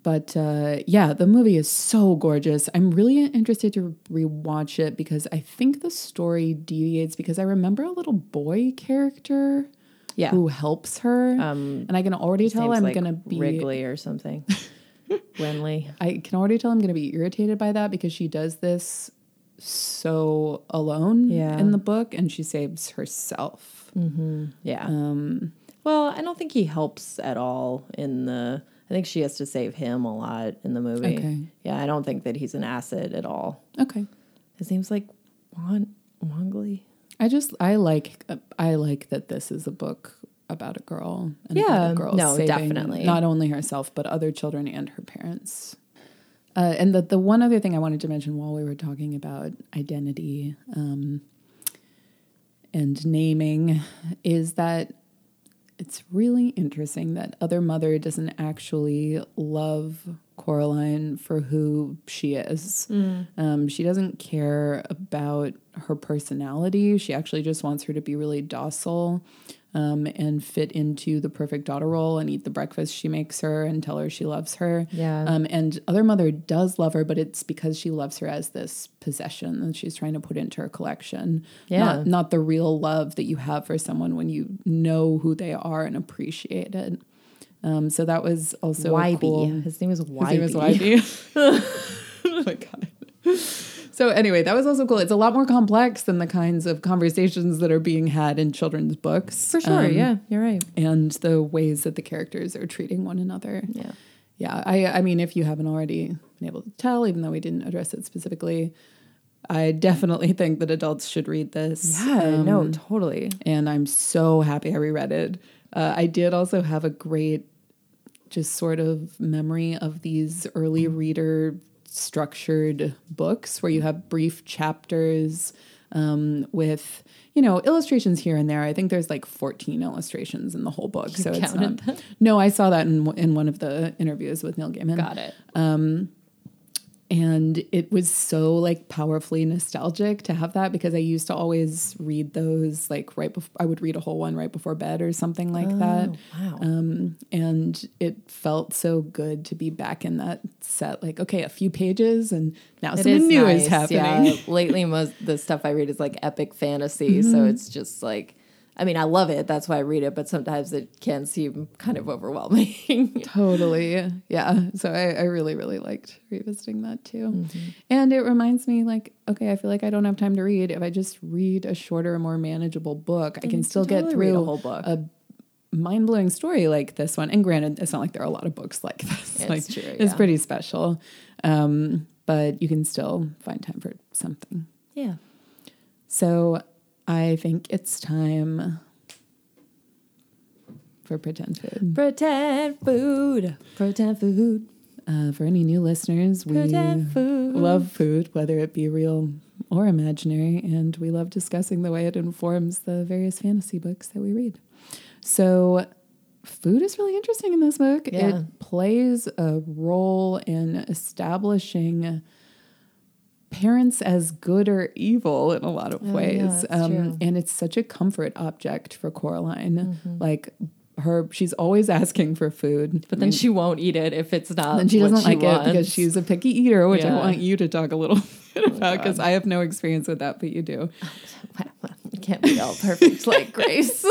but uh, yeah, the movie is so gorgeous. I'm really interested to rewatch it because I think the story deviates because I remember a little boy character Yeah. who helps her, Um, and I can already tell I'm like gonna be Wrigley or something. (laughs) Winley. I can already tell I'm going to be irritated by that because she does this so alone Yeah. in the book and she saves herself. Yeah. Um, well, I don't think he helps at all in the. I think she has to save him a lot in the movie. Okay. Yeah, I don't think that he's an asset at all. okay. His name's like Wan Wangley. I just I like I like that this is a book about a girl and Yeah. a girl No, definitely. not only herself but other children and her parents. Uh, and the the one other thing I wanted to mention while we were talking about identity um, and naming is that it's really interesting that Other Mother doesn't actually love Coraline for who she is. Um, she doesn't care about her personality. She actually just wants her to be really docile um, and fit into the perfect daughter role and eat the breakfast she makes her and tell her she loves her. Yeah. Um, and Other Mother does love her, but it's because she loves her as this possession that she's trying to put into her collection. Yeah. Not, not the real love that you have for someone when you know who they are and appreciate it. Um, so that was also Wybie. cool. His name is His Wybie. name is Wybie. (laughs) oh my god. So anyway, that was also cool. It's a lot more complex than the kinds of conversations that are being had in children's books. For sure. Um, yeah, you're right. And the ways that the characters are treating one another. Yeah. Yeah, I I mean, if you haven't already been able to tell, even though we didn't address it specifically, I definitely (laughs) think that adults should read this. Yeah, no, totally. and I'm so happy I reread it. Uh, I did also have a great, just sort of memory of these early reader structured books where you have brief chapters um, with you know illustrations here and there. I think there's like 14 illustrations in the whole book, so it's not. No, I saw that in in one of the interviews with Neil Gaiman Got it. And it was so like powerfully nostalgic to have that because I used to always read those like right before I would read a whole one right before bed or something like that. wow. Um, and it felt so good to be back in that set. Like, okay, a few pages, and now It something new nice, is happening. Yeah. Lately, most the stuff I read is like epic fantasy, so it's just like, I mean, I love it. That's why I read it, but sometimes it can seem kind of overwhelming. (laughs) Totally. Yeah. So I, I really, really liked revisiting that too. And it reminds me, like, okay, I feel like I don't have time to read. If I just read a shorter, more manageable book, I can still get totally read through a whole book. a mind blowing story like this one. And granted, it's not like there are a lot of books like this. It's like, true, It's pretty special. Um, but you can still find time for something. yeah. So I think it's time for pretend food. Pretend food. Pretend food. Uh, for any new listeners, we Pretend food. love food, whether it be real or imaginary, and we love discussing the way it informs the various fantasy books that we read. So, food is really interesting in this book. Yeah. It plays a role in establishing parents as good or evil in a lot of Oh, ways. true. Mm-hmm. and it's such a comfort object for Coraline. Like, her, she's always asking for food, But then she won't eat it if it's not. and she doesn't like it because she's a picky eater, which I want you to talk a little (laughs) bit about because I have no experience with that, but you do. (laughs) Can't be all perfect (laughs) like Grace.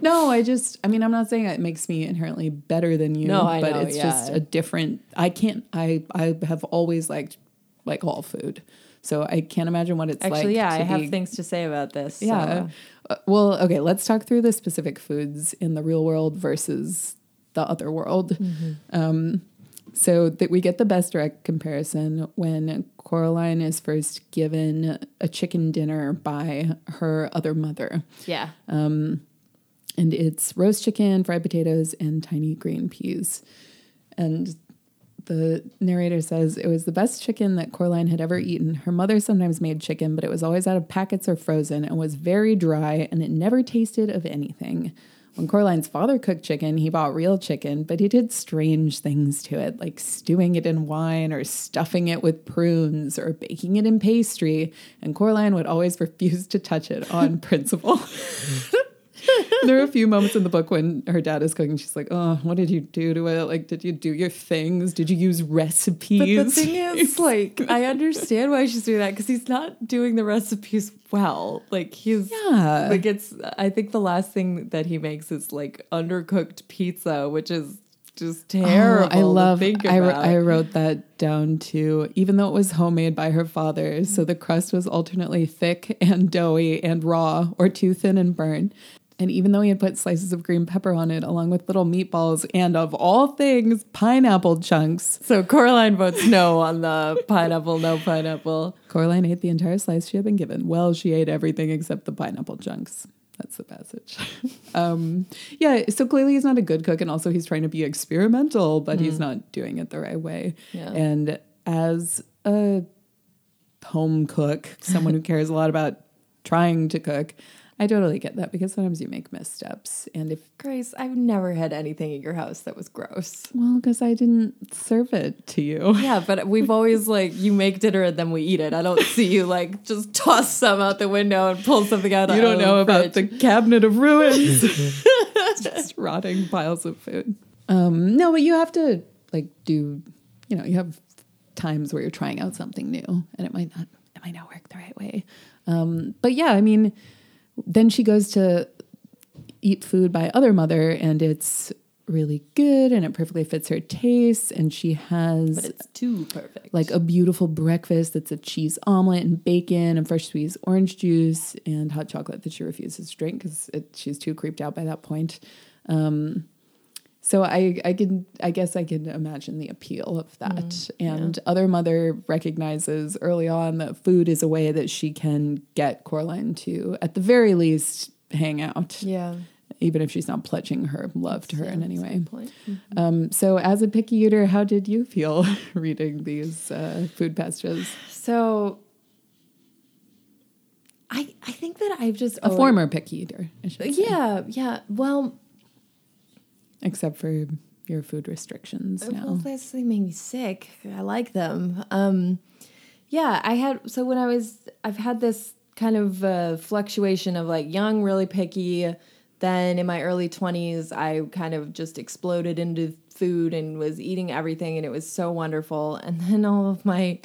No, I just, I mean, I'm not saying it makes me inherently better than you, No, I but know, it's just a different. I can't. I I have always liked like all food, so I can't imagine what it's like. Actually, yeah, I have be- things to say about this. so- Yeah. Uh, well, okay, let's talk through the specific foods in the real world versus the other world. Um, so that we get the best direct comparison when Coraline is first given a chicken dinner by her other mother. yeah. And it's roast chicken, fried potatoes, and tiny green peas. And the narrator says it was the best chicken that Coraline had ever eaten. Her mother sometimes made chicken, but it was always out of packets or frozen and was very dry, and it never tasted of anything. When Coraline's father cooked chicken, he bought real chicken, but he did strange things to it, like stewing it in wine or stuffing it with prunes or baking it in pastry. And Coraline would always (laughs) refuse to touch it on principle. (laughs) (laughs) there are a few moments in the book when her dad is cooking. She's like, "Oh, what did you do to it? Like, did you do your things? Did you use recipes?" But the (laughs) thing is, like, I understand why she's doing that because he's not doing the recipes well. Like, he's Yeah. like it's. I think the last thing that he makes is like undercooked pizza, which is just terrible. Oh, I love. I. I wrote that down too. Even though it was homemade by her father, so the crust was alternately thick and doughy and raw, or too thin and burnt. And even though he had put slices of green pepper on it, along with little meatballs, and of all things, pineapple chunks, so Coraline votes no on the pineapple. No pineapple. Coraline ate the entire slice she had been given. Well, she ate everything except the pineapple chunks. That's the passage. (laughs) um, yeah, so clearly he's not a good cook, and also he's trying to be experimental, but he's not doing it the right way. Yeah. And as a home cook, someone who cares a lot about trying to cook, I totally get that because sometimes you make missteps. And if, Grace, I've never had anything at your house that was gross. well, because I didn't serve it to you. Yeah, but we've always like you make dinner and then we eat it. I don't see you like just toss some out the window and pull something out. You don't know about the cabinet of ruins. (laughs) Just rotting piles of food. Um, no, but you have to like do, you know, you have times where you're trying out something new and it might not it might not work the right way. Um, but yeah, I mean, then she goes to eat food by other mother and it's really good and it perfectly fits her taste and she has But it's too perfect. like a beautiful breakfast that's a cheese omelet and bacon and fresh squeezed orange juice and hot chocolate that she refuses to drink because she's too creeped out by that point. Um, So I, I can I guess I can imagine the appeal of that. and other mother recognizes early on that food is a way that she can get Coraline to, at the very least, hang out. Yeah. Even if she's not pledging her love to her in any way. Point. Um, so as a picky eater, how did you feel (laughs) reading these uh, food passages? So I I think that I've just A always- former picky eater, I should say. Yeah, yeah. Well, Except for your food restrictions well, now. that's they make me sick. I like them. Um, yeah, I had so when I was I've had this kind of uh, fluctuation of like young, really picky. Then in my early twenties, I kind of just exploded into food and was eating everything, and it was so wonderful. And then all of my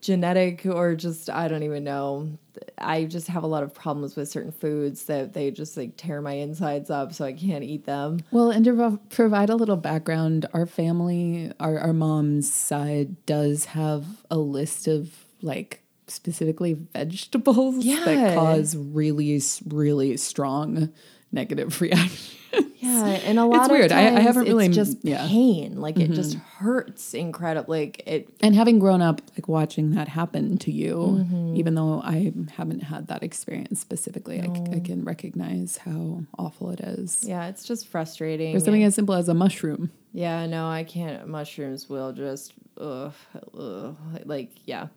genetic or just I don't even know. I just have a lot of problems with certain foods that they just like tear my insides up, so I can't eat them. Well, and to prov- provide a little background, our family, our, our mom's side does have a list of like specifically vegetables Yeah. that cause really, really strong negative (laughs) reaction. Yeah, and a lot weird. of I- I haven't really- it's just yeah. Mm-hmm. pain. Like it just hurts incredibly. Like it And having grown up, like watching that happen to you, Mm-hmm. even though I haven't had that experience specifically, I can recognize how awful it is. yeah, it's just frustrating. There's something as simple as a mushroom. Yeah, no, I can't. Mushrooms will just, ugh, ugh, like, yeah.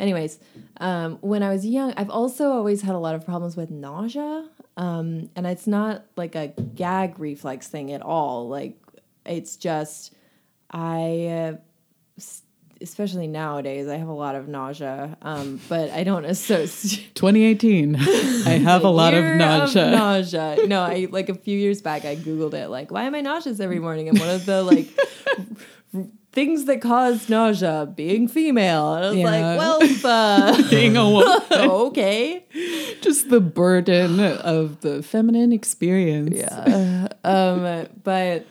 Anyways, um, when I was young, I've also always had a lot of problems with nausea. Um, and it's not like a gag reflex thing at all. Like, it's just, I, uh, especially nowadays, I have a lot of nausea. Um, but I don't (laughs) associate. (laughs) 2018. I have a lot of nausea. (laughs) nausea. No, I like a few years back I googled it like why am I nauseous every morning? And one of the like things that cause nausea being female. And I was Yeah. like, well, uh, (laughs) Being a woman. (laughs) okay. just the burden of the feminine experience. Yeah. um, but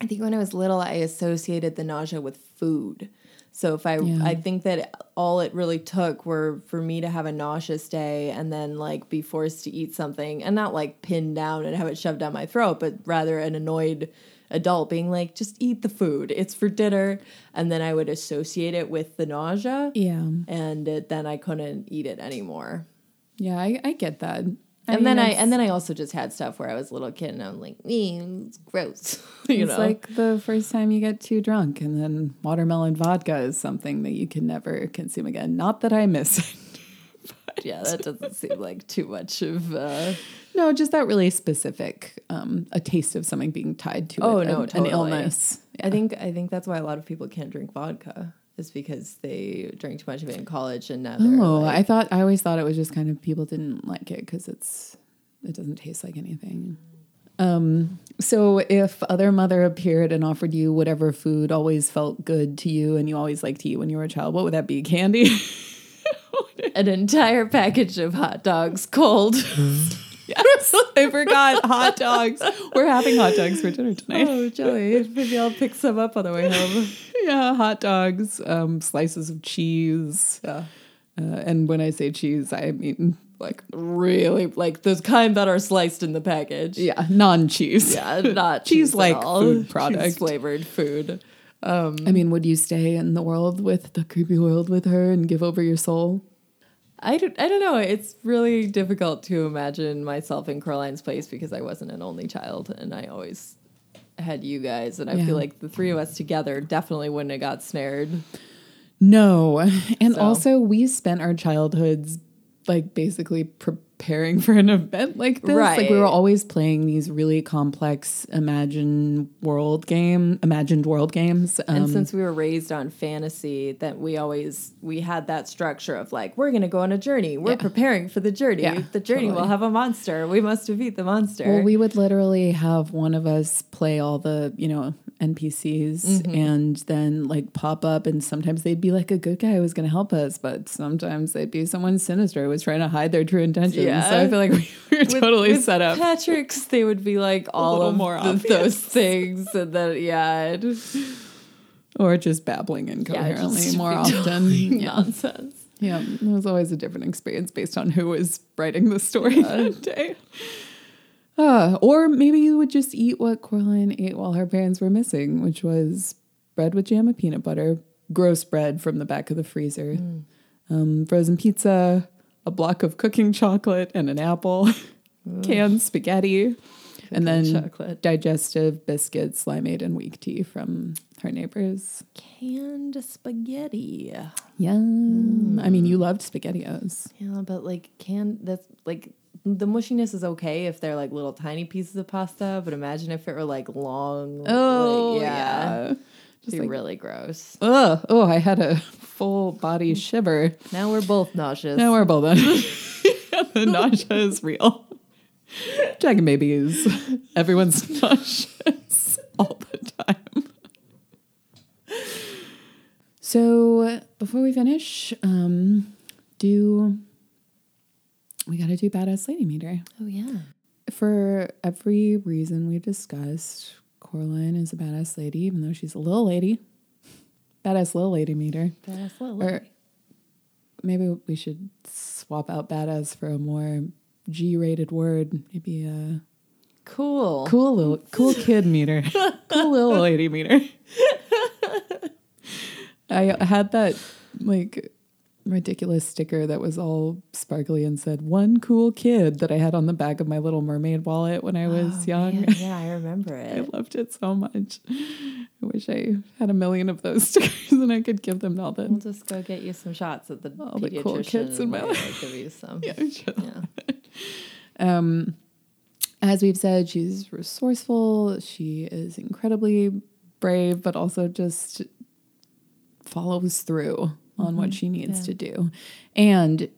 I think when I was little, I associated the nausea with food. So if I, Yeah. I think that all it really took were for me to have a nauseous day and then like be forced to eat something and not like pinned down and have it shoved down my throat, but rather an annoyed adult being like, just eat the food. It's for dinner. And then I would associate it with the nausea. Yeah. And it, then I couldn't eat it anymore. Yeah, I, I get that. and then I and then I also just had stuff where I was a little kid and I'm like, mm, it's gross. (laughs) you it's know, like the first time you get too drunk, and then watermelon vodka is something that you can never consume again. Not that I miss it. (laughs) yeah, that doesn't seem like too much of. Uh, No, just that really specific, um, a taste of something being tied to Oh, it, no, an, totally. an illness. I think I think that's why a lot of people can't drink vodka is because they drank too much of it in college and now they're Oh, like, I thought I always thought it was just kind of people didn't like it because it's it doesn't taste like anything. Um, so if other mother appeared and offered you whatever food always felt good to you and you always liked to eat when you were a child, what would that be? Candy? (laughs) an entire package of hot dogs cold. (laughs) (laughs) yes, I forgot hot dogs. We're having hot dogs for dinner tonight. oh, Joey, maybe I'll pick some up on the way home. (laughs) yeah, hot dogs, um, slices of cheese. Yeah. Uh, and when I say cheese, I mean like Really, like those kind that are sliced in the package. yeah, non-cheese. Yeah, not (laughs) Cheese cheese like food product. flavored food. I mean, would you stay in the world with the creepy world with her and give over your soul? I don't, I don't know. It's really difficult to imagine myself in Coraline's place because I wasn't an only child and I always had you guys. And I Yeah. feel like the three of us together definitely wouldn't have got snared. No. (laughs) And So- also, we spent our childhoods like basically preparing (laughs) for an event like this. Like we were always playing these really complex imagine world game, imagined world games. Um, And since we were raised on fantasy, that we always we had that structure of like we're gonna go on a journey. We're Yeah. preparing for the journey. Yeah, the journey will have a monster. We must defeat the monster. well, we would literally have one of us play all the, you know, NPCs Mm-hmm. and then like pop up and sometimes they'd be like a good guy who was going to help us, but sometimes they'd be someone sinister who was trying to hide their true intentions. Yeah. So I feel like (laughs) we were With- totally with set up. Patrick's, they would be like all of more the- those things, and then yeah, or just babbling yeah, incoherently just more often. (laughs) Yeah. nonsense. yeah, it was always a different experience based on who was writing the story that day. Uh, or maybe you would just eat what Coraline ate while her parents were missing, which was bread with jam and peanut butter, gross bread from the back of the freezer, um, frozen pizza, a block of cooking chocolate, and an apple, (laughs) canned spaghetti, and then chocolate. digestive biscuits, limeade, and weak tea from her neighbors. Canned spaghetti. Yum. I mean, you loved SpaghettiOs. Yeah, but like can that's like the mushiness is okay if they're like little tiny pieces of pasta, but imagine if it were like long. like, yeah, Just be like, really gross. ugh. Oh, I had a full body shiver. Now we're both nauseous. Now we're both (laughs) on. the nausea is real. Dragon babies. Everyone's (laughs) nauseous all the time. So before we finish, um, do to do badass lady meter oh yeah. for every reason we've discussed? Coraline is a badass lady, even though she's a little lady. Badass little lady meter. Badass little Or maybe we should swap out badass for a more G-rated word. Maybe a Cool. cool little cool kid meter, (laughs) cool little lady meter. (laughs) I had that like ridiculous sticker that was all sparkly and said "one cool kid" that I had on the back of my Little Mermaid wallet when I was Oh, young. man, (laughs) yeah, I remember (laughs) it. I loved it so much. I wish I had a million of those (laughs) stickers and I could give them to all the We'll just go get you some shots at the All the cool kids in my life. Give you some. yeah, sure. Yeah. Um, as we've said, she's resourceful. She is incredibly brave, but also just follows through on what she needs Yeah. to do. And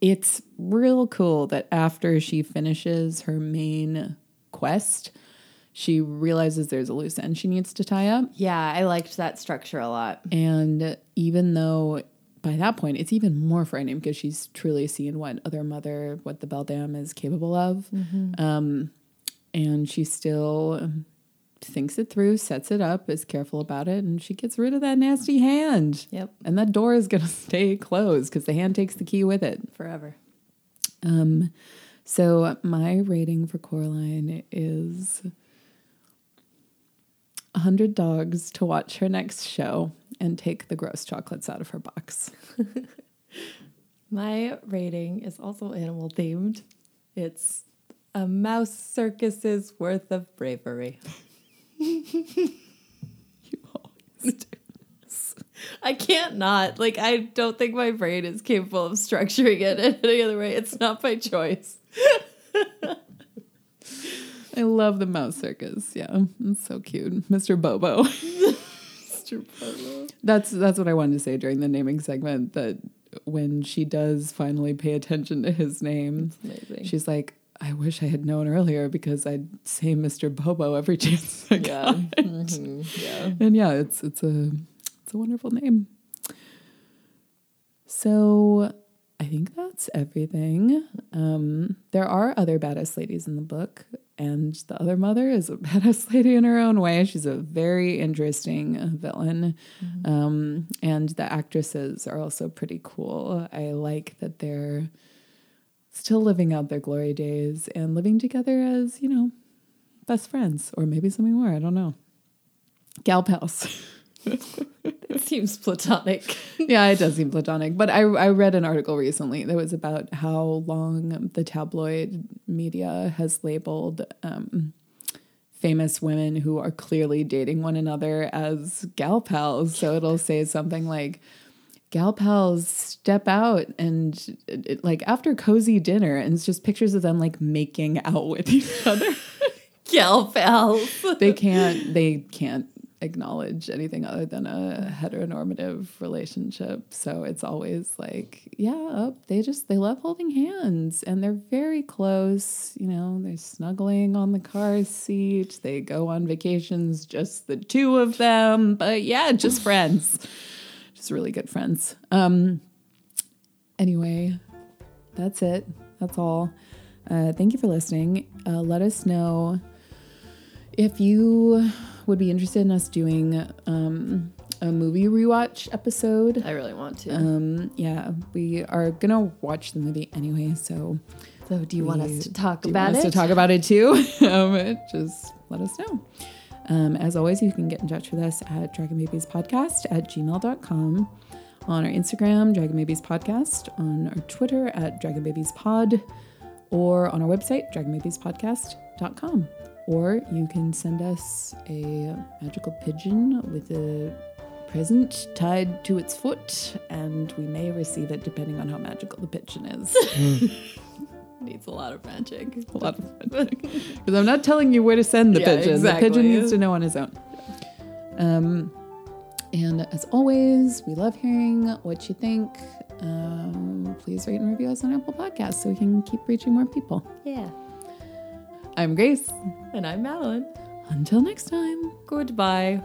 it's real cool that after she finishes her main quest, she realizes there's a loose end she needs to tie up. Yeah, I liked that structure a lot. And even though by that point it's even more frightening because she's truly seen what other mother, what the Beldam is capable of. Um, and she still thinks it through, sets it up, is careful about it, and she gets rid of that nasty hand. Yep. And that door is going (laughs) to stay closed because the hand takes the key with it. Forever. Um, so my rating for Coraline is 100 dogs to watch her next show and take the gross chocolates out of her box. (laughs) My rating is also animal themed. It's a mouse circus's worth of bravery. (laughs) (laughs) You always do. I can't not. Like, I don't think my brain is capable of structuring it in any other way. It's not by choice. I love the mouse circus. Yeah, it's so cute. Mr. Bobo. (laughs) Mr. Polo. That's that's what I wanted to say during the naming segment that when she does finally pay attention to his name, she's like, I wish I had known earlier because I'd say Mr. Bobo every (laughs) chance I got. yeah. Mhm. Yeah. And yeah, it's it's a it's a wonderful name. So I think that's everything. Um, there are other badass ladies in the book, and the other mother is a (laughs) badass lady in her own way. She's a very interesting villain, um, and the actresses are also pretty cool. I like that they're still living out their glory days and living together as you know best friends, or maybe something more. I don't know. Gal pals. (laughs) It seems platonic. yeah, it does seem platonic. But I, I read an article recently that was about how long the tabloid media has labeled um, famous women who are clearly dating one another as gal pals. So it'll say something like, gal pals step out and it- it- like after cozy dinner and it's just pictures of them like making out with each (laughs) other. Gal pals. they can't they can't acknowledge anything other than a heteronormative relationship. So it's always like yeah oh, they just they love holding hands and they're very close you know they're snuggling on the car seat. They go on vacations just the two of them. But yeah just (laughs) friends just really good friends um anyway that's it that's all uh, thank you for listening uh, let us know if you would be interested in us doing um, a movie rewatch episode, I really want to. um, yeah, we are gonna watch the movie anyway. So So do you want us to talk do you about want us it? to talk about it too, (laughs) um, just let us know. Um, as always, you can get in touch with us at Dragon Babies Podcast at gmail.com, on our Instagram, Dragon Babies Podcast, on our Twitter at Dragon Babies Pod, or on our website, dragonbabiespodcast.com. Or you can send us a magical pigeon with a present tied to its foot, and we may receive it depending on how magical the pigeon is. (laughs) Needs a lot of magic. a lot of magic. (laughs) because I'm not telling you where to send the Yeah, pigeon. exactly. The pigeon needs to know on his own. Um, and as always, we love hearing what you think. Um, please rate and review us on Apple Podcasts so we can keep reaching more people. Yeah. I'm Grace. And I'm Madeline. Until next time. Goodbye.